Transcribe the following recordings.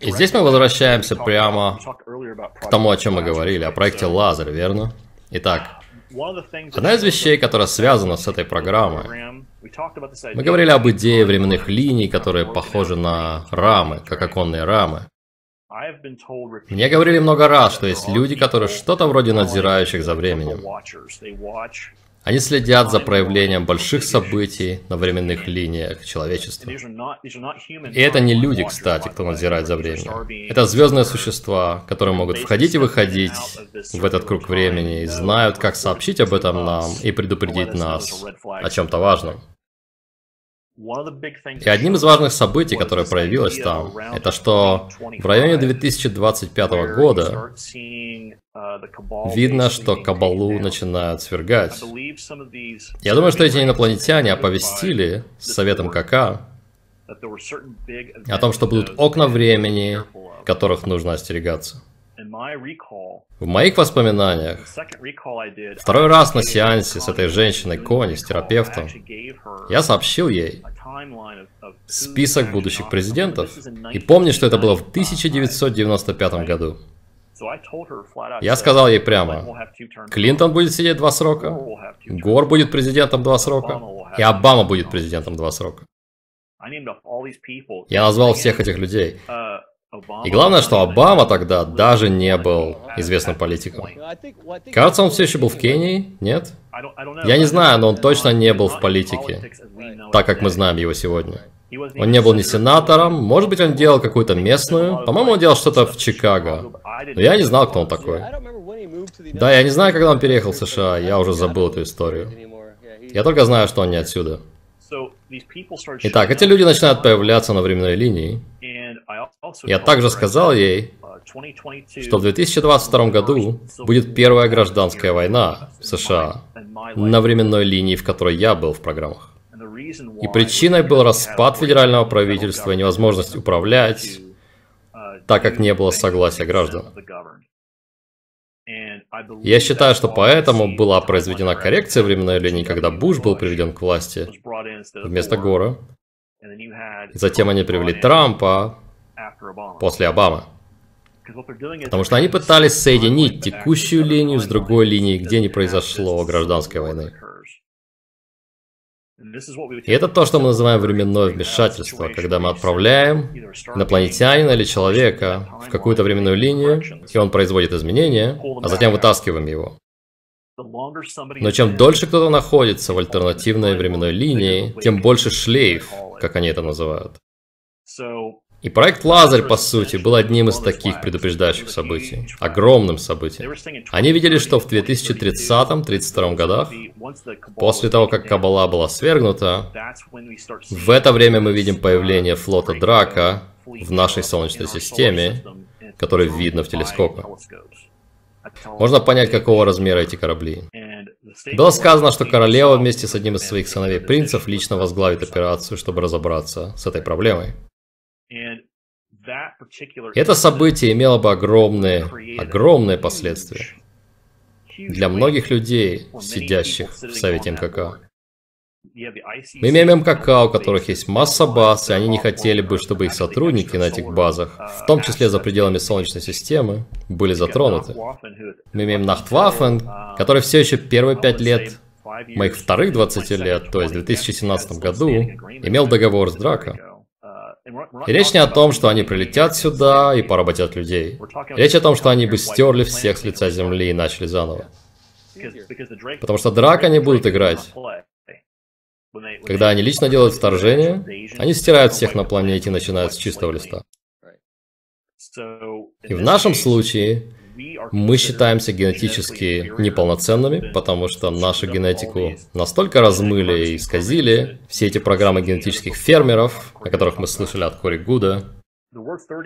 И здесь мы возвращаемся прямо к тому, о чем мы говорили, о проекте Лазер, верно? Итак, одна из вещей, которая связана с этой программой, мы говорили об идее временных линий, которые похожи на рамы, как оконные рамы. Мне говорили много раз, что есть люди, которые что-то вроде надзирающих за временем. Они следят за проявлением больших событий на временных линиях человечества. И это не люди, кстати, кто надзирает за временем. Это звездные существа, которые могут входить и выходить в этот круг времени и знают, как сообщить об этом нам и предупредить нас о чем-то важном. И одним из важных событий, которое проявилось там, это что в районе 2025 года видно, что Кабалу начинают свергать. Я думаю, что эти инопланетяне оповестили с Советом КК о том, что будут окна времени, которых нужно остерегаться. В моих воспоминаниях, второй раз на сеансе с этой женщиной Кони, с терапевтом, я сообщил ей список будущих президентов. И помню, что это было в 1995 году. Я сказал ей прямо, Клинтон будет сидеть два срока, Гор будет президентом два срока, и Обама будет президентом два срока. Я назвал всех этих людей. И главное, что Обама тогда даже не был известным политиком. Кажется, он все еще был в Кении, нет? Я не знаю, но он точно не был в политике, так как мы знаем его сегодня. Он не был ни сенатором, может быть, он делал какую-то местную. По-моему, он делал что-то в Чикаго. Но я не знал, кто он такой. Да, я не знаю, когда он переехал в США, я уже забыл эту историю. Я только знаю, что он не отсюда. Итак, эти люди начинают появляться на временной линии. Я также сказал ей, что в 2022 году будет первая гражданская война в США на временной линии, в которой я был в программах. И причиной был распад федерального правительства и невозможность управлять, так как не было согласия граждан. Я считаю, что поэтому была произведена коррекция временной линии, когда Буш был приведен к власти вместо Гора. Затем они привели Трампа после Обамы. Потому что они пытались соединить текущую линию с другой линией, где не произошло гражданской войны. И это то, что мы называем временное вмешательство, когда мы отправляем инопланетянина или человека в какую-то временную линию, и он производит изменения, а затем вытаскиваем его. Но чем дольше кто-то находится в альтернативной временной линии, тем больше шлейф, как они это называют. И проект Лазарь, по сути, был одним из таких предупреждающих событий. Огромным событием. Они видели, что в 2030-32 годах, после того, как Кабала была свергнута, в это время мы видим появление флота Драка в нашей Солнечной системе, который видно в телескопы. Можно понять, какого размера эти корабли. Было сказано, что королева вместе с одним из своих сыновей принцев лично возглавит операцию, чтобы разобраться с этой проблемой. Это событие имело бы огромные, огромные последствия для многих людей, сидящих в Совете МКК. Мы имеем МКК, у которых есть масса баз, и они не хотели бы, чтобы их сотрудники на этих базах, в том числе за пределами Солнечной системы, были затронуты. Мы имеем Нахтваффен, который все еще первые пять лет моих вторых 20 лет, то есть в 2017 году, имел договор с Драко. И речь не о том, что они прилетят сюда и поработят людей. Речь о том, что они бы стерли всех с лица земли и начали заново. Потому что драк они будут играть. Когда они лично делают вторжение, они стирают всех на планете и начинают с чистого листа. И в нашем случае мы считаемся генетически неполноценными, потому что нашу генетику настолько размыли и исказили все эти программы генетических фермеров, о которых мы слышали от Кори Гуда.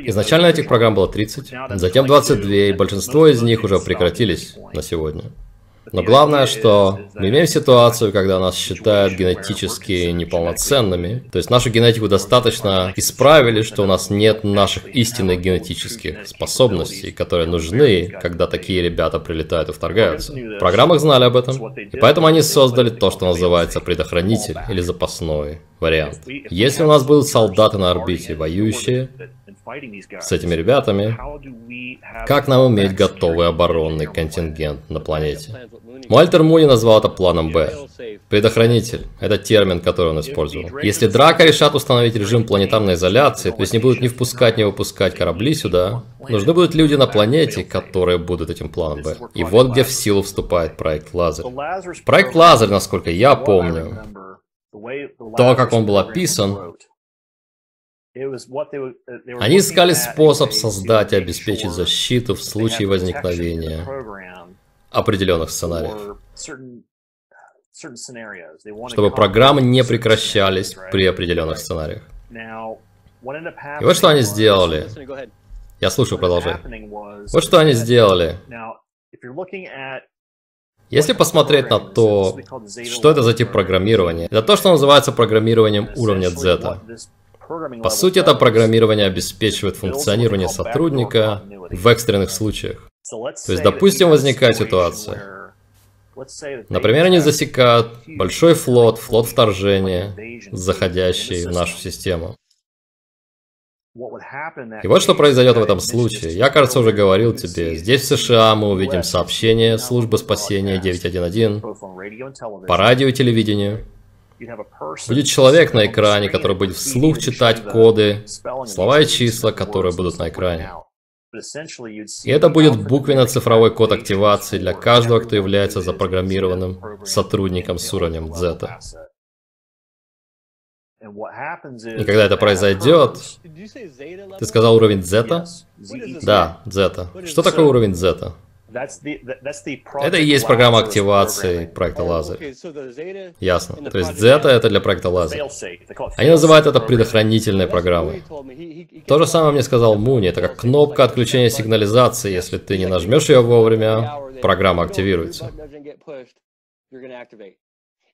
Изначально этих программ было 30, затем 22, и большинство из них уже прекратились на сегодня. Но главное, что мы имеем ситуацию, когда нас считают генетически неполноценными. То есть нашу генетику достаточно исправили, что у нас нет наших истинных генетических способностей, которые нужны, когда такие ребята прилетают и вторгаются. В программах знали об этом, и поэтому они создали то, что называется предохранитель или запасной вариант. Если у нас будут солдаты на орбите, воюющие, с этими ребятами, как нам иметь готовый оборонный контингент на планете. Мальтер Муни назвал это планом Б. Предохранитель – это термин, который он использовал. Если Драка решат установить режим планетарной изоляции, то есть не будут ни впускать, ни выпускать корабли сюда, нужны будут люди на планете, которые будут этим планом Б. И вот где в силу вступает проект Лазарь. Проект Лазарь, насколько я помню, то, как он был описан, они искали способ создать и обеспечить защиту в случае возникновения определенных сценариев. Чтобы программы не прекращались при определенных сценариях. И вот что они сделали. Я слушаю, продолжай. Вот что они сделали. Если посмотреть на то, что это за тип программирования, это то, что называется программированием уровня Z. По сути, это программирование обеспечивает функционирование сотрудника в экстренных случаях. То есть, допустим, возникает ситуация. Например, они засекают большой флот, флот вторжения, заходящий в нашу систему. И вот что произойдет в этом случае. Я, кажется, уже говорил тебе, здесь в США мы увидим сообщение службы спасения 911 по радио и телевидению. Будет человек на экране, который будет вслух читать коды, слова и числа, которые будут на экране. И это будет буквенно-цифровой код активации для каждого, кто является запрограммированным сотрудником с уровнем Z. И когда это произойдет, ты сказал уровень Z? Да, Z. Что такое уровень Z? Это и есть программа активации проекта Лазарь. Ясно. То есть Zeta это для проекта Лазарь. Они называют это предохранительной программой. То же самое мне сказал Муни. Это как кнопка отключения сигнализации. Если ты не нажмешь ее вовремя, программа активируется.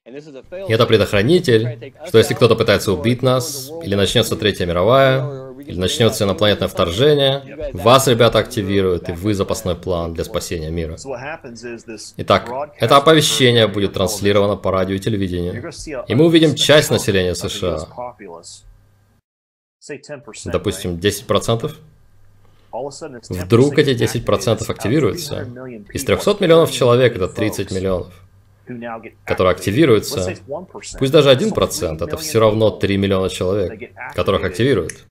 И это предохранитель, что если кто-то пытается убить нас, или начнется Третья мировая, или начнется инопланетное вторжение, вас, ребята, активируют, и вы запасной план для спасения мира. Итак, это оповещение будет транслировано по радио и телевидению, и мы увидим часть населения США, допустим, 10%, Вдруг эти 10% активируются. Из 300 миллионов человек это 30 миллионов которые активируются, пусть даже 1%, это все равно 3 миллиона человек, которых активируют.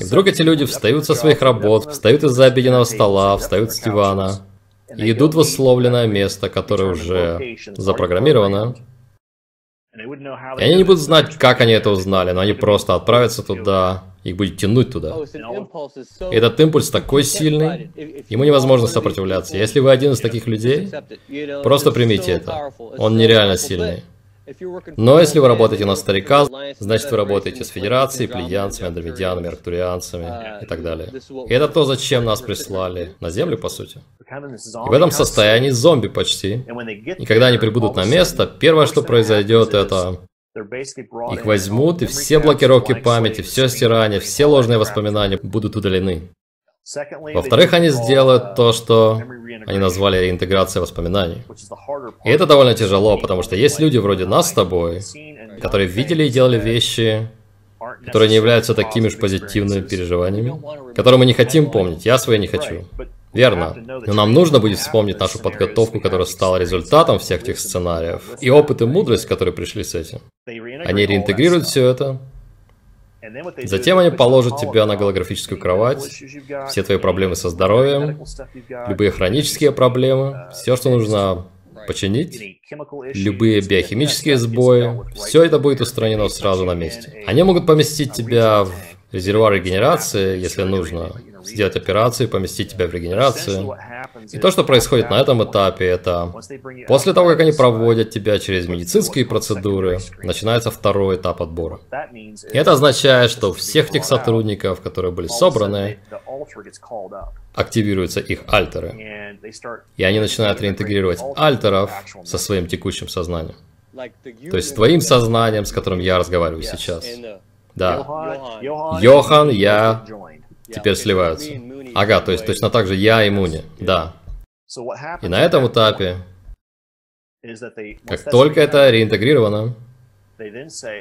И вдруг эти люди встают со своих работ, встают из-за обеденного стола, встают с дивана и идут в условленное место, которое уже запрограммировано, и они не будут знать, как они это узнали, но они просто отправятся туда, их будет тянуть туда. И этот импульс такой сильный, ему невозможно сопротивляться. Если вы один из таких людей, просто примите это. Он нереально сильный. Но если вы работаете на старика, значит вы работаете с федерацией, плеянцами, андромедианами, арктурианцами и так далее. И это то, зачем нас прислали на Землю, по сути. И в этом состоянии зомби почти. И когда они прибудут на место, первое, что произойдет, это их возьмут, и все блокировки памяти, все стирание, все ложные воспоминания будут удалены. Во-вторых, они сделают то, что они назвали реинтеграцией воспоминаний. И это довольно тяжело, потому что есть люди вроде нас с тобой, которые видели и делали вещи, которые не являются такими уж позитивными переживаниями, которые мы не хотим помнить. Я свои не хочу. Верно. Но нам нужно будет вспомнить нашу подготовку, которая стала результатом всех этих сценариев, и опыт и мудрость, которые пришли с этим. Они реинтегрируют все это, Затем они положат тебя на голографическую кровать, все твои проблемы со здоровьем, любые хронические проблемы, все, что нужно починить, любые биохимические сбои, все это будет устранено сразу на месте. Они могут поместить тебя в резервуар регенерации, если нужно, сделать операцию, поместить тебя в регенерацию. И то, что происходит на этом этапе, это после того, как они проводят тебя через медицинские процедуры, начинается второй этап отбора. И это означает, что всех тех сотрудников, которые были собраны, активируются их альтеры. И они начинают реинтегрировать альтеров со своим текущим сознанием. То есть с твоим сознанием, с которым я разговариваю сейчас. Да. Йохан, я теперь сливаются. Ага, то есть точно так же я и Муни, да. И на этом этапе, как только это реинтегрировано,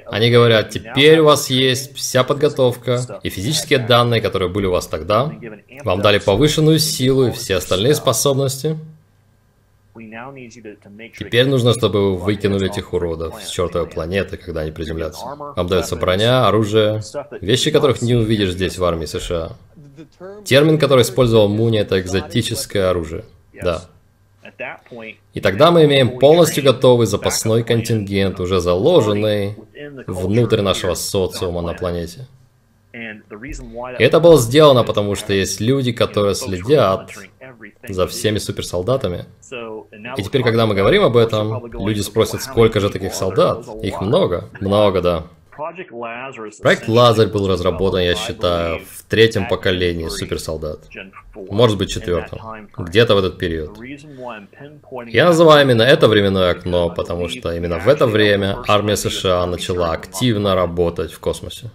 Они говорят, теперь у вас есть вся подготовка и физические данные, которые были у вас тогда. Вам дали повышенную силу и все остальные способности. Теперь нужно, чтобы вы выкинули этих уродов с чертовой планеты, когда они приземлятся. Вам дается броня, оружие, вещи, которых не увидишь здесь в армии США. Термин, который использовал Муни, это экзотическое оружие. Да. И тогда мы имеем полностью готовый запасной контингент, уже заложенный внутрь нашего социума на планете. И это было сделано, потому что есть люди, которые следят за всеми суперсолдатами. И теперь, когда мы говорим об этом, люди спросят, сколько же таких солдат? Их много. Много, да. Проект Лазарь был разработан, я считаю, в третьем поколении суперсолдат. Может быть, четвертом. Где-то в этот период. Я называю именно это временное окно, потому что именно в это время армия США начала активно работать в космосе.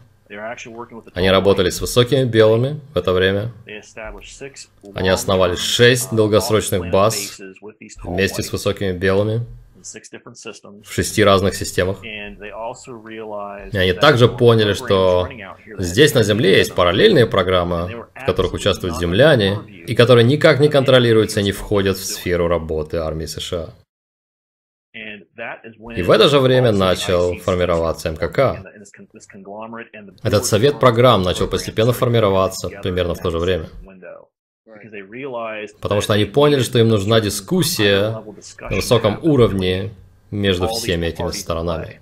Они работали с высокими белыми в это время. Они основали шесть долгосрочных баз вместе с высокими белыми в шести разных системах. И они также поняли, что здесь на Земле есть параллельные программы, в которых участвуют земляне, и которые никак не контролируются и не входят в сферу работы армии США. И в это же время начал формироваться МКК. Этот совет программ начал постепенно формироваться примерно в то же время. Потому что они поняли, что им нужна дискуссия на высоком уровне между всеми этими сторонами.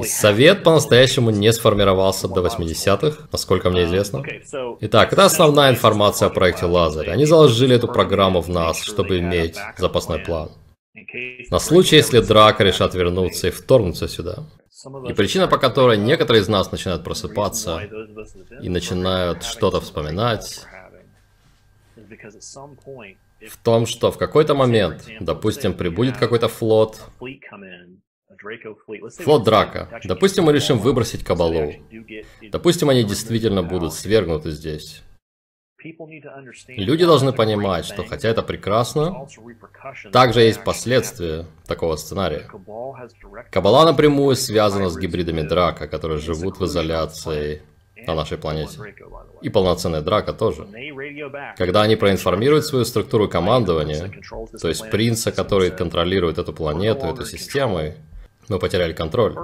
И совет по-настоящему не сформировался до 80-х, насколько мне известно. Итак, это основная информация о проекте Лазарь. Они заложили эту программу в нас, чтобы иметь запасной план. На случай, если Драка решат вернуться и вторгнуться сюда. И причина, по которой некоторые из нас начинают просыпаться и начинают что-то вспоминать, в том, что в какой-то момент, допустим, прибудет какой-то флот, флот Драка, допустим, мы решим выбросить Кабалу, допустим, они действительно будут свергнуты здесь. Люди должны понимать, что хотя это прекрасно, также есть последствия такого сценария. Кабала напрямую связана с гибридами драка, которые живут в изоляции на нашей планете. И полноценная драка тоже. Когда они проинформируют свою структуру командования, то есть принца, который контролирует эту планету, эту систему, мы потеряли контроль.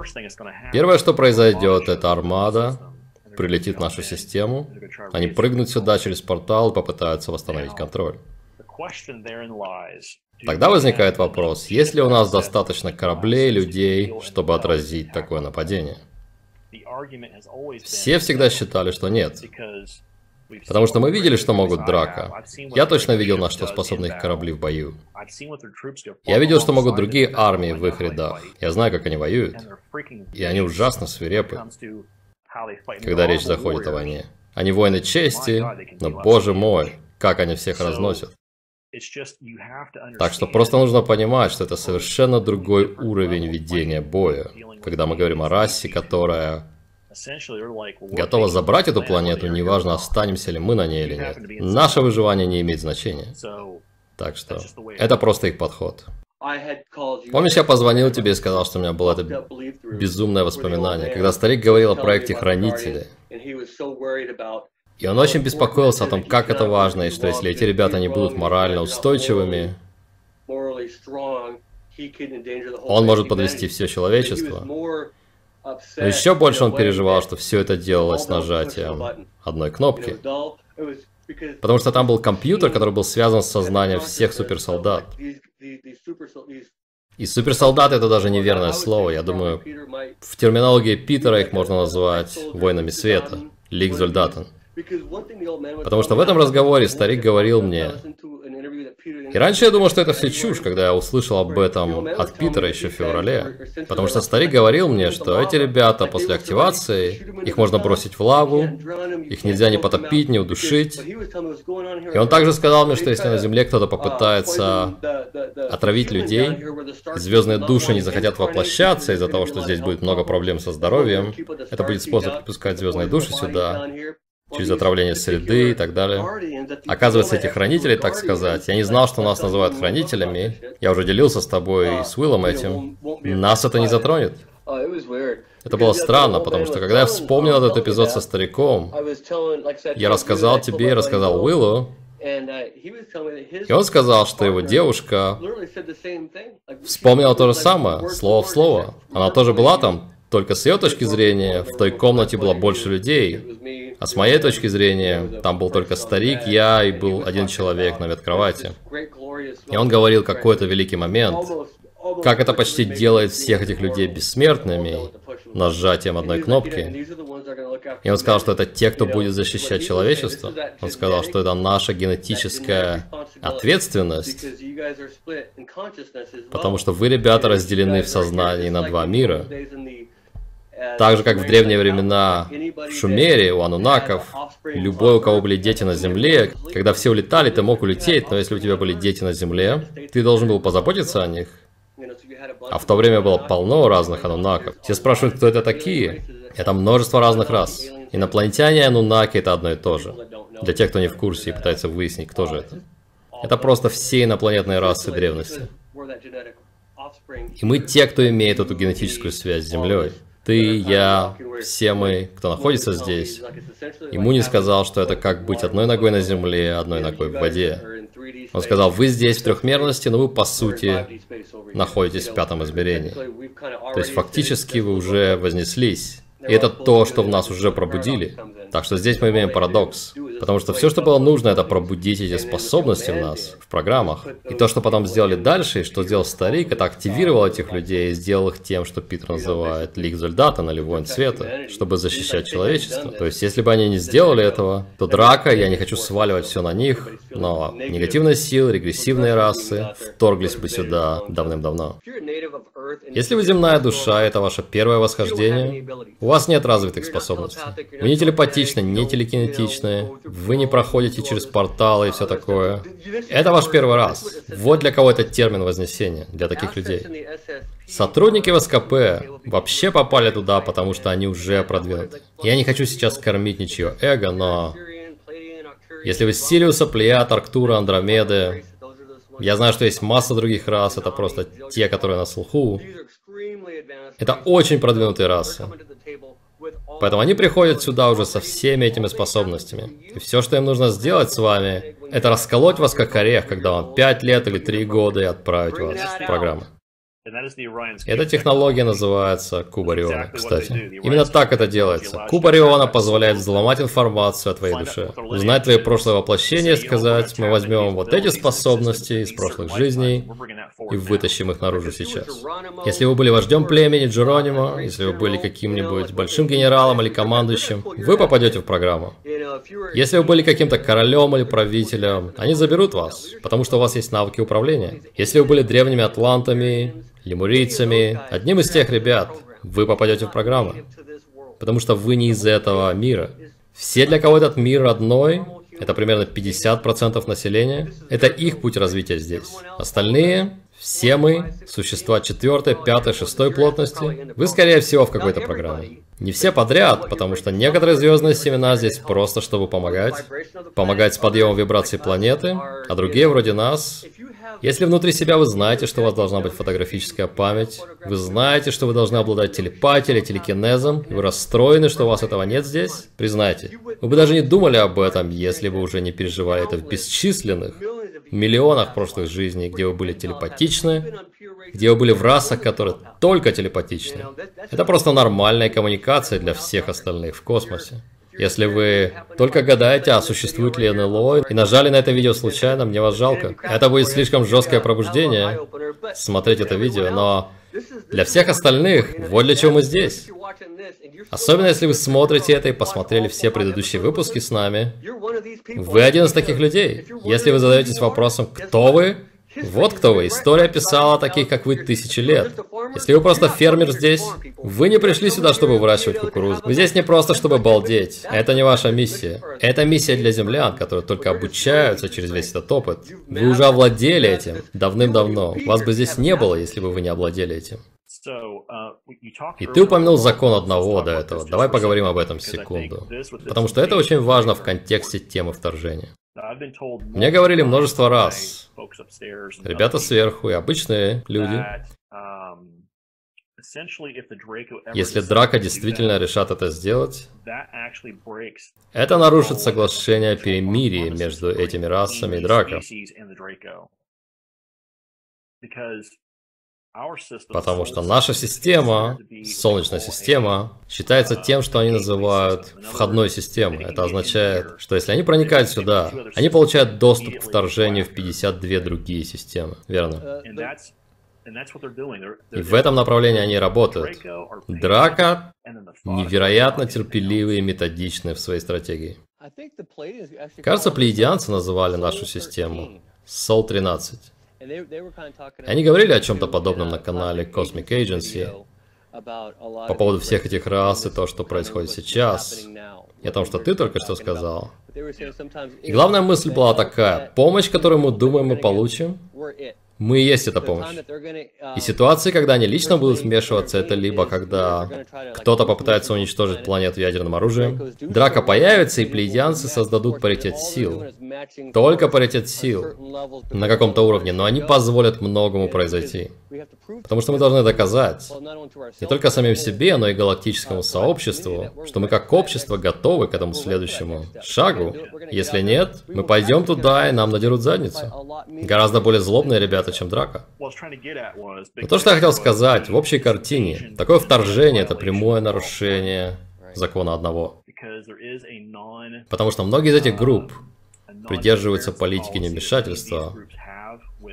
Первое, что произойдет, это армада прилетит в нашу систему, они прыгнут сюда через портал и попытаются восстановить контроль. Тогда возникает вопрос, есть ли у нас достаточно кораблей, людей, чтобы отразить такое нападение? Все всегда считали, что нет. Потому что мы видели, что могут драка. Я точно видел, на что способны их корабли в бою. Я видел, что могут другие армии в их рядах. Я знаю, как они воюют. И они ужасно свирепы когда речь заходит о войне. Они воины чести, но, боже мой, как они всех разносят. Так что просто нужно понимать, что это совершенно другой уровень ведения боя, когда мы говорим о расе, которая готова забрать эту планету, неважно, останемся ли мы на ней или нет. Наше выживание не имеет значения. Так что это просто их подход. Помнишь, я позвонил тебе и сказал, что у меня было это безумное воспоминание, когда старик говорил о проекте Хранители. И он очень беспокоился о том, как это важно, и что если эти ребята не будут морально устойчивыми, он может подвести все человечество. Но еще больше он переживал, что все это делалось нажатием одной кнопки. Потому что там был компьютер, который был связан с сознанием всех суперсолдат. И суперсолдат это даже неверное слово. Я думаю, в терминологии Питера их можно назвать воинами света, Лиг Зольдатен. Потому что в этом разговоре старик говорил мне, и раньше я думал, что это все чушь, когда я услышал об этом от Питера еще в феврале. Потому что старик говорил мне, что эти ребята после активации, их можно бросить в лаву, их нельзя не потопить, не удушить. И он также сказал мне, что если на Земле кто-то попытается отравить людей, звездные души не захотят воплощаться из-за того, что здесь будет много проблем со здоровьем, это будет способ пускать звездные души сюда, через отравление среды и так далее. Оказывается, эти хранители, так сказать, я не знал, что нас называют хранителями. Я уже делился с тобой и с Уиллом этим. нас это не затронет. Это было странно, потому что когда я вспомнил этот эпизод со стариком, я рассказал тебе и рассказал Уиллу, и он сказал, что его девушка вспомнила то же самое, слово в слово. Она тоже была там, только с ее точки зрения, в той комнате было больше людей, а с моей точки зрения, там был только старик, я и был один человек на веткровати. И он говорил какой-то великий момент, как это почти делает всех этих людей бессмертными, нажатием одной кнопки. И он сказал, что это те, кто будет защищать человечество. Он сказал, что это наша генетическая ответственность, потому что вы, ребята, разделены в сознании на два мира. Так же, как в древние времена в Шумере, у анунаков, любой, у кого были дети на земле, когда все улетали, ты мог улететь, но если у тебя были дети на земле, ты должен был позаботиться о них. А в то время было полно разных анунаков. Все спрашивают, кто это такие. Это множество разных рас. Инопланетяне и анунаки это одно и то же. Для тех, кто не в курсе и пытается выяснить, кто же это. Это просто все инопланетные расы древности. И мы те, кто имеет эту генетическую связь с Землей. Ты, я, все мы, кто находится здесь. Ему не сказал, что это как быть одной ногой на земле, одной ногой в воде. Он сказал, вы здесь в трехмерности, но вы по сути находитесь в пятом измерении. То есть фактически вы уже вознеслись. И это то, что в нас уже пробудили. Так что здесь мы имеем парадокс. Потому что все, что было нужно, это пробудить эти способности в нас, в программах. И то, что потом сделали дальше, и что сделал старик, это активировал этих людей и сделал их тем, что Питер называет лик Зольдата на воин цвета, чтобы защищать человечество. То есть, если бы они не сделали этого, то драка, я не хочу сваливать все на них, но негативные силы, регрессивные расы вторглись бы сюда давным-давно. Если вы земная душа, это ваше первое восхождение, у вас нет развитых способностей. Вы не телепатичны, не телекинетичны, вы не проходите через порталы и все такое. Это ваш первый раз. Вот для кого это термин вознесения, для таких людей. Сотрудники ВСКП вообще попали туда, потому что они уже продвинуты. Я не хочу сейчас кормить ничье эго, но... Если вы Сириуса, Плеяд, Арктура, Андромеды, я знаю, что есть масса других рас, это просто те, которые на слуху. Это очень продвинутые расы. Поэтому они приходят сюда уже со всеми этими способностями. И все, что им нужно сделать с вами, это расколоть вас как орех, когда вам 5 лет или 3 года и отправить вас в программу. Эта технология называется куб Ориона, кстати. Именно так это делается. Куб Ориона позволяет взломать информацию о твоей душе, узнать твое прошлое воплощение, сказать, мы возьмем вот эти способности из прошлых жизней и вытащим их наружу сейчас. Если вы были вождем племени Джеронимо, если вы были каким-нибудь большим генералом или командующим, вы попадете в программу. Если вы были каким-то королем или правителем, они заберут вас, потому что у вас есть навыки управления. Если вы были древними атлантами, лемурийцами, одним из тех ребят, вы попадете в программу. Потому что вы не из этого мира. Все, для кого этот мир родной, это примерно 50% населения, это их путь развития здесь. Остальные все мы, существа четвертой, пятой, шестой плотности, вы, скорее всего, в какой-то программе. Не все подряд, потому что некоторые звездные семена здесь просто, чтобы помогать. Помогать с подъемом вибраций планеты, а другие, вроде нас, если внутри себя вы знаете, что у вас должна быть фотографическая память, вы знаете, что вы должны обладать телепатией или телекинезом, и вы расстроены, что у вас этого нет здесь, признайте. Вы бы даже не думали об этом, если бы уже не переживали это в бесчисленных, миллионах прошлых жизней, где вы были телепатичны, где вы были в расах, которые только телепатичны. Это просто нормальная коммуникация для всех остальных в космосе. Если вы только гадаете, а существует ли НЛО, и нажали на это видео случайно, мне вас жалко. Это будет слишком жесткое пробуждение, смотреть это видео, но для всех остальных, вот для чего мы здесь. Особенно если вы смотрите это и посмотрели все предыдущие выпуски с нами. Вы один из таких людей. Если вы задаетесь вопросом, кто вы, вот кто вы. История писала таких, как вы, тысячи лет. Если вы просто фермер здесь, вы не пришли сюда, чтобы выращивать кукурузу. Вы здесь не просто, чтобы балдеть. Это не ваша миссия. Это миссия для землян, которые только обучаются через весь этот опыт. Вы уже овладели этим давным-давно. Вас бы здесь не было, если бы вы не овладели этим. И ты упомянул закон одного до этого. Давай поговорим об этом секунду. Потому что это очень важно в контексте темы вторжения. Мне говорили множество раз, ребята сверху и обычные люди, Если Драка действительно решат это сделать, это нарушит соглашение о перемирии между этими расами и Драко. Потому что наша система, Солнечная система, считается тем, что они называют входной системой. Это означает, что если они проникают сюда, они получают доступ к вторжению в 52 другие системы. Верно? И в этом направлении они работают. Драка невероятно терпеливые и методичные в своей стратегии. Кажется, плеядианцы называли нашу систему Сол-13. Они говорили о чем-то подобном на канале Cosmic Agency. по поводу всех этих рас и то, что происходит сейчас, и о том, что ты только что сказал. И главная мысль была такая, помощь, которую мы думаем мы получим, мы и есть эта помощь. И ситуации, когда они лично будут вмешиваться, это либо когда кто-то попытается уничтожить планету ядерным оружием, драка появится, и плеядианцы создадут паритет сил. Только паритет сил на каком-то уровне, но они позволят многому произойти. Потому что мы должны доказать не только самим себе, но и галактическому сообществу, что мы как общество готовы к этому следующему шагу. Если нет, мы пойдем туда, и нам надерут задницу. Гораздо более злобные ребята, чем драка. Но то, что я хотел сказать, в общей картине, такое вторжение – это прямое нарушение закона одного. Потому что многие из этих групп придерживаются политики невмешательства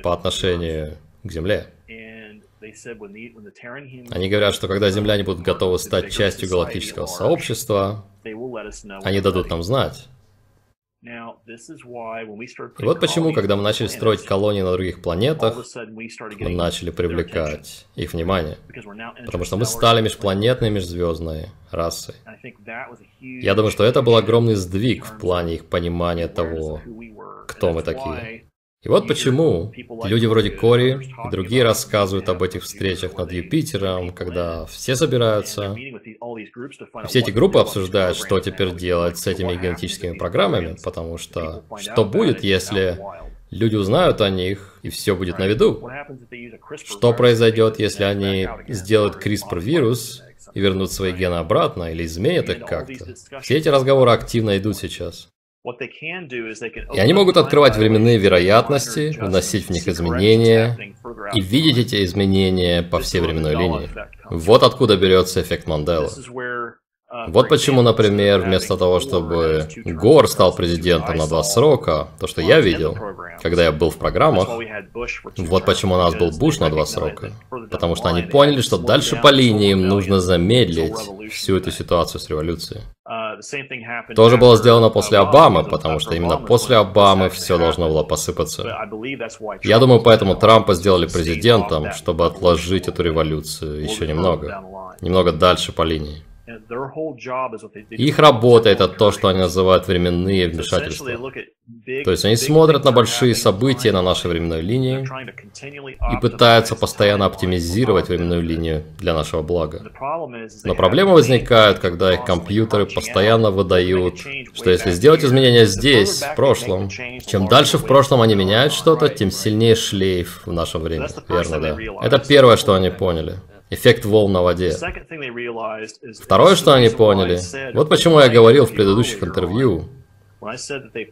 по отношению к Земле. Они говорят, что когда земляне будут готовы стать частью галактического сообщества, они дадут нам знать. И вот почему, когда мы начали строить колонии на других планетах, мы начали привлекать их внимание. Потому что мы стали межпланетной, межзвездной расой. Я думаю, что это был огромный сдвиг в плане их понимания того, кто мы такие. И вот почему люди вроде Кори и другие рассказывают об этих встречах над Юпитером, когда все собираются. И все эти группы обсуждают, что теперь делать с этими генетическими программами, потому что что будет, если люди узнают о них и все будет на виду? Что произойдет, если они сделают CRISPR-вирус и вернут свои гены обратно или изменят их как-то? Все эти разговоры активно идут сейчас. И они могут открывать временные вероятности, вносить в них изменения и видеть эти изменения по всей временной линии. Вот откуда берется эффект Манделы. Вот почему, например, вместо того, чтобы Гор стал президентом на два срока, то, что я видел, когда я был в программах, вот почему у нас был Буш на два срока. Потому что они поняли, что дальше по линии им нужно замедлить всю эту ситуацию с революцией. То же было сделано после Обамы, потому что именно после Обамы все должно было посыпаться. Я думаю, поэтому Трампа сделали президентом, чтобы отложить эту революцию еще немного. Немного дальше по линии. Их работа это то, что они называют временные вмешательства. То есть они смотрят на большие события на нашей временной линии и пытаются постоянно оптимизировать временную линию для нашего блага. Но проблемы возникают, когда их компьютеры постоянно выдают, что если сделать изменения здесь, в прошлом, чем дальше в прошлом они меняют что-то, тем сильнее шлейф в нашем времени. Верно, да. Это первое, что они поняли. Эффект волн на воде. Второе, что они поняли, вот почему я говорил в предыдущих интервью,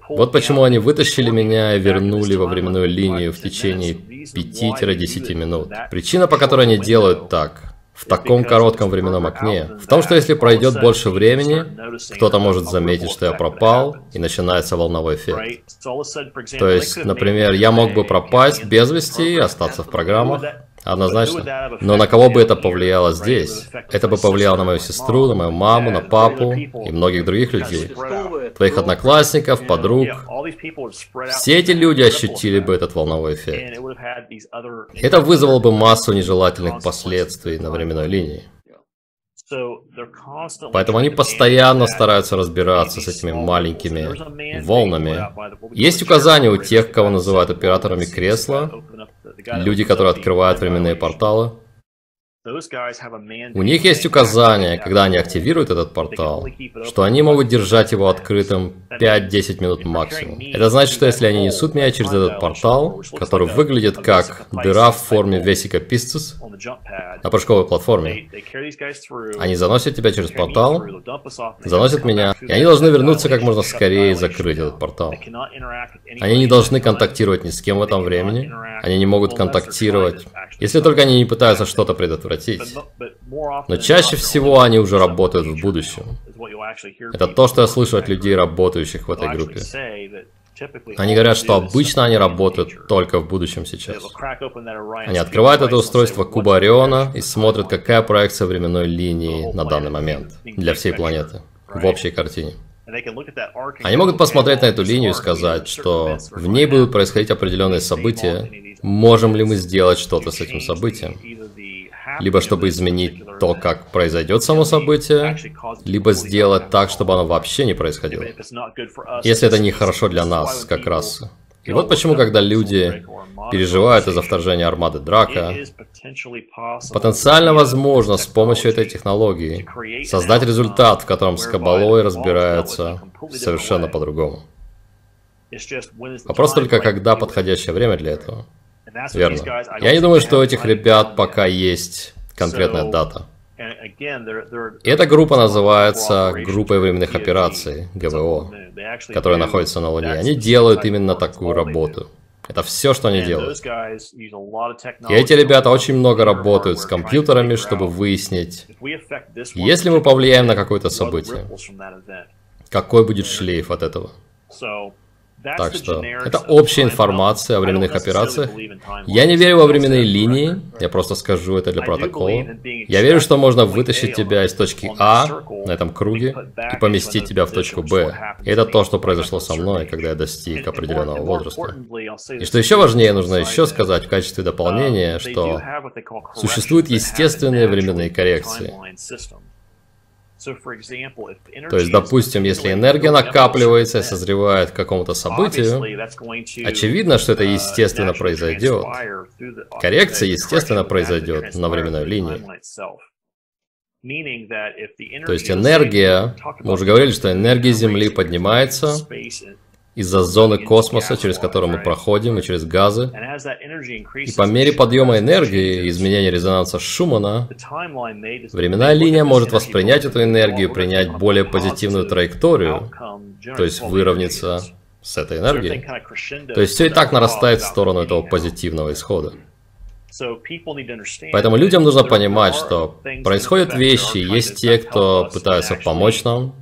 вот почему они вытащили меня и вернули во временную линию в течение 5-10 минут. Причина, по которой они делают так, в таком коротком временном окне, в том, что если пройдет больше времени, кто-то может заметить, что я пропал, и начинается волновой эффект. То есть, например, я мог бы пропасть без вести и остаться в программах, Однозначно. Но на кого бы это повлияло здесь? Это бы повлияло на мою сестру, на мою маму, на папу и многих других людей. Твоих одноклассников, подруг. Все эти люди ощутили бы этот волновой эффект. Это вызвало бы массу нежелательных последствий на временной линии. Поэтому они постоянно стараются разбираться с этими маленькими волнами. Есть указания у тех, кого называют операторами кресла, люди, которые открывают временные порталы. У них есть указание, когда они активируют этот портал, что они могут держать его открытым 5-10 минут максимум. Это значит, что если они несут меня через этот портал, который выглядит как дыра в форме Vesica Piscis на прыжковой платформе, они заносят тебя через портал, заносят меня, и они должны вернуться как можно скорее и закрыть этот портал. Они не должны контактировать ни с кем в этом времени, они не могут контактировать, если только они не пытаются что-то предотвратить предотвратить. Но чаще всего они уже работают в будущем. Это то, что я слышу от людей, работающих в этой группе. Они говорят, что обычно они работают только в будущем сейчас. Они открывают это устройство куба Ориона и смотрят, какая проекция временной линии на данный момент для всей планеты в общей картине. Они могут посмотреть на эту линию и сказать, что в ней будут происходить определенные события. Можем ли мы сделать что-то с этим событием? Либо чтобы изменить то, как произойдет само событие, либо сделать так, чтобы оно вообще не происходило. Если это не хорошо для нас, как раз. И вот почему, когда люди переживают из-за вторжения армады Драка, потенциально возможно с помощью этой технологии создать результат, в котором с Кабалой разбираются совершенно по-другому. Вопрос только, когда подходящее время для этого. Верно. Я не думаю, что у этих ребят пока есть конкретная дата. Эта группа называется группой временных операций, ГВО, которая находится на Луне. Они делают именно такую работу. Это все, что они делают. И эти ребята очень много работают с компьютерами, чтобы выяснить, если мы повлияем на какое-то событие, какой будет шлейф от этого. Так что это общая информация о временных операциях. Я не верю во временные линии, я просто скажу это для протокола. Я верю, что можно вытащить тебя из точки А на этом круге и поместить тебя в точку Б. И это то, что произошло со мной, когда я достиг определенного возраста. И что еще важнее, нужно еще сказать в качестве дополнения, что существуют естественные временные коррекции. То есть, допустим, если энергия накапливается и созревает к какому-то событию, очевидно, что это uh, естественно произойдет. Коррекция естественно произойдет на временной линии. То есть энергия, мы уже говорили, что энергия Земли поднимается, из-за зоны космоса, через которую мы проходим, и через газы. И по мере подъема энергии и изменения резонанса Шумана, временная линия может воспринять эту энергию, принять более позитивную траекторию, то есть выровняться с этой энергией. То есть все и так нарастает в сторону этого позитивного исхода. Поэтому людям нужно понимать, что происходят вещи, есть те, кто пытаются помочь нам,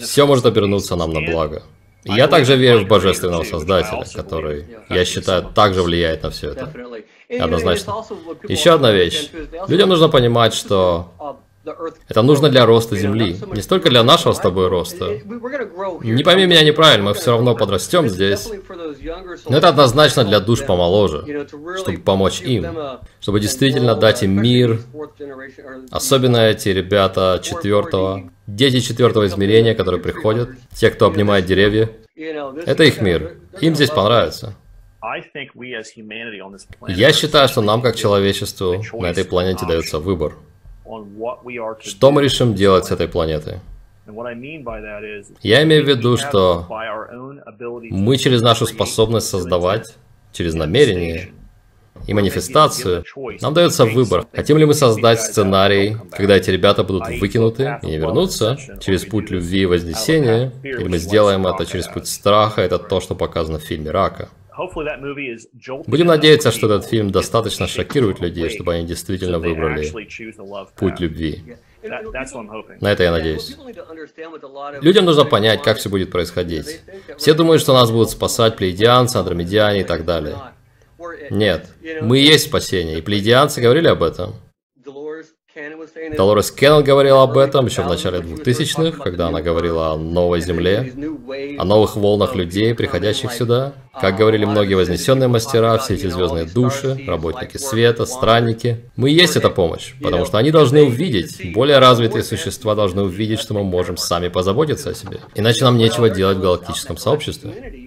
все может обернуться нам на благо. Я также верю в Божественного Создателя, который, я считаю, также влияет на все это. Однозначно. Еще одна вещь. Людям нужно понимать, что это нужно для роста Земли, не столько для нашего с тобой роста. Не пойми меня неправильно, мы все равно подрастем здесь. Но это однозначно для душ помоложе, чтобы помочь им, чтобы действительно дать им мир. Особенно эти ребята четвертого, дети четвертого измерения, которые приходят, те, кто обнимает деревья. Это их мир. Им здесь понравится. Я считаю, что нам, как человечеству, на этой планете дается выбор. Что мы решим делать с этой планетой? Я имею в виду, что мы через нашу способность создавать, через намерение и манифестацию, нам дается выбор, хотим ли мы создать сценарий, когда эти ребята будут выкинуты и не вернутся, через путь любви и вознесения, или мы сделаем это через путь страха, это то, что показано в фильме «Рака». Будем надеяться, что этот фильм достаточно шокирует людей, чтобы они действительно выбрали путь любви. На это я надеюсь. Людям нужно понять, как все будет происходить. Все думают, что нас будут спасать плеядианцы, андромедиане и так далее. Нет, мы есть спасение, и плеядианцы говорили об этом. Долорес Кеннон говорила об этом еще в начале 2000-х, когда она говорила о новой земле, о новых волнах людей, приходящих сюда. Как говорили многие вознесенные мастера, все эти звездные души, работники света, странники. Мы есть эта помощь, потому что они должны увидеть, более развитые существа должны увидеть, что мы можем сами позаботиться о себе. Иначе нам нечего делать в галактическом сообществе.